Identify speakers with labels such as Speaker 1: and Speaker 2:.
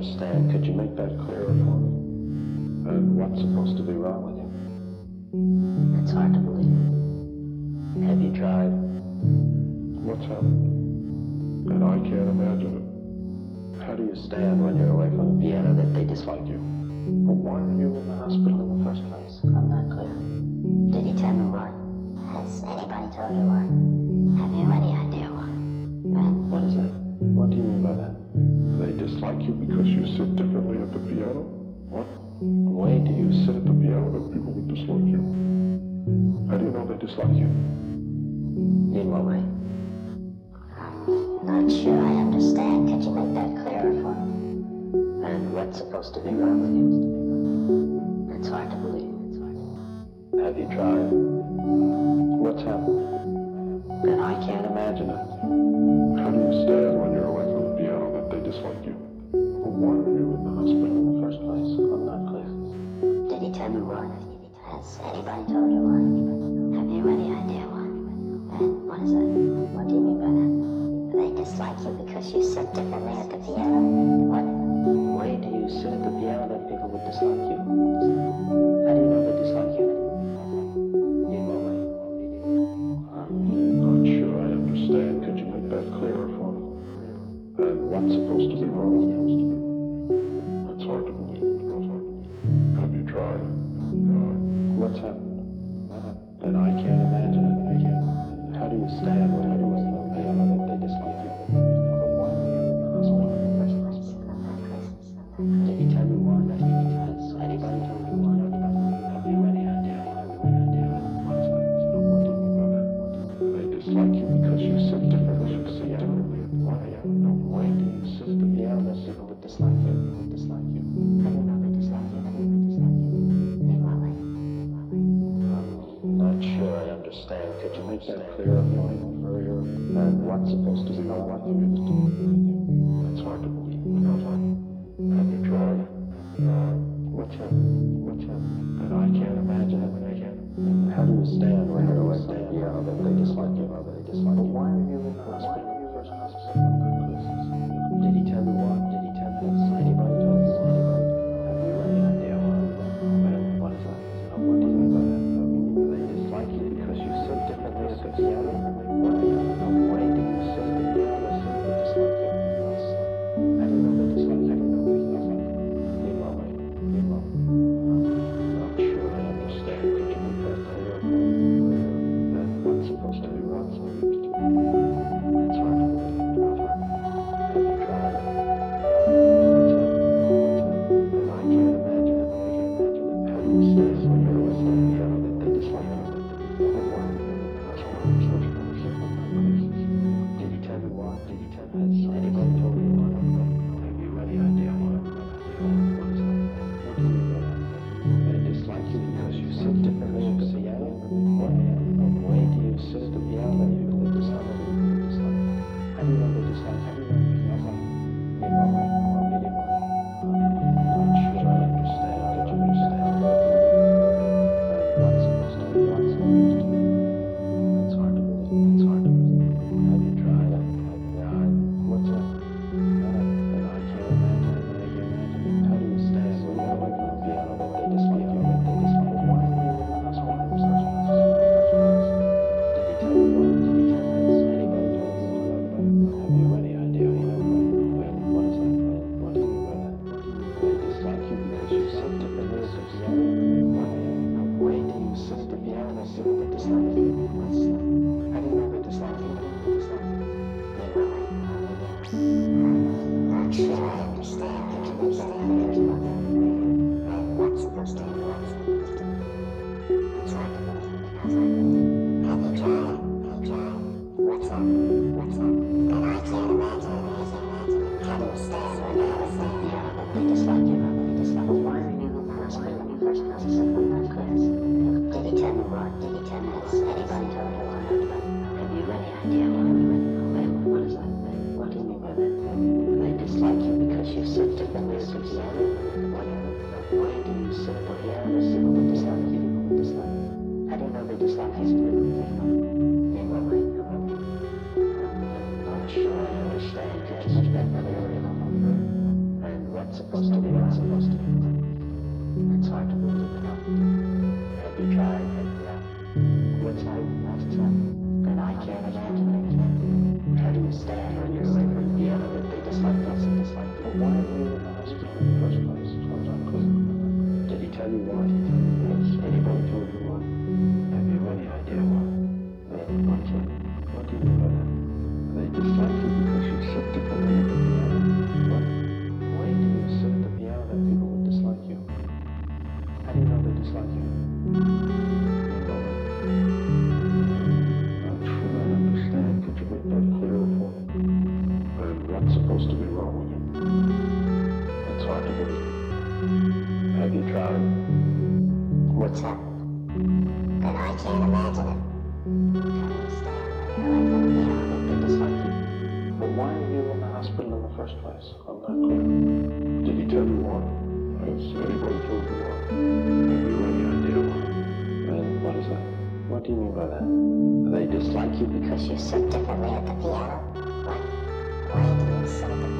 Speaker 1: understand. Could you make that clearer for me? And what's supposed to be wrong with you? It's hard to believe. Have you tried?
Speaker 2: What's happened? And I can't imagine it.
Speaker 1: How do you stand when you're away from the piano that they dislike you? Why are you in the hospital in the first place?
Speaker 3: I'm not clear. Did he tell you why? Has anybody told you why?
Speaker 1: it's supposed to be round.
Speaker 3: It's hard to believe.
Speaker 1: Have you tried? What's happened? And I can't imagine it.
Speaker 2: How do you stay when you're away from the piano that they dislike you?
Speaker 1: Why were you in the hospital in the first place I'm not cliff?
Speaker 3: Did he tell me why? Has anybody told you why? Have you any idea why? And what is that? What do you mean by that? They dislike you because you sit differently at the piano. What?
Speaker 1: Why do you sit at the piano that people would dislike you? How do you know they dislike you? What? I'm
Speaker 2: not sure I understand. Could you make that clearer for me? And what's supposed to be wrong step
Speaker 1: clarifying earlier and what's supposed to be or what you need to do. It's hard to believe. Have you tried? What's up? What's up? But I can't imagine it when I can. How do you stand when you
Speaker 3: stand? Yeah, that they dislike you, or they dislike you.
Speaker 1: It's hard to believe it. Have you tried? What's that? What's that? And I can't imagine. How do you stand
Speaker 3: stand when you're away from the piano that
Speaker 1: They dislike you. But why are you in the hospital in the first place? I'm not clear.
Speaker 2: Did he tell you why? Has anybody told you why? Have you any idea why?
Speaker 1: And what is that? What do you mean by that? They dislike you because
Speaker 3: because you sit differently at the piano? What? Why do you sit at the piano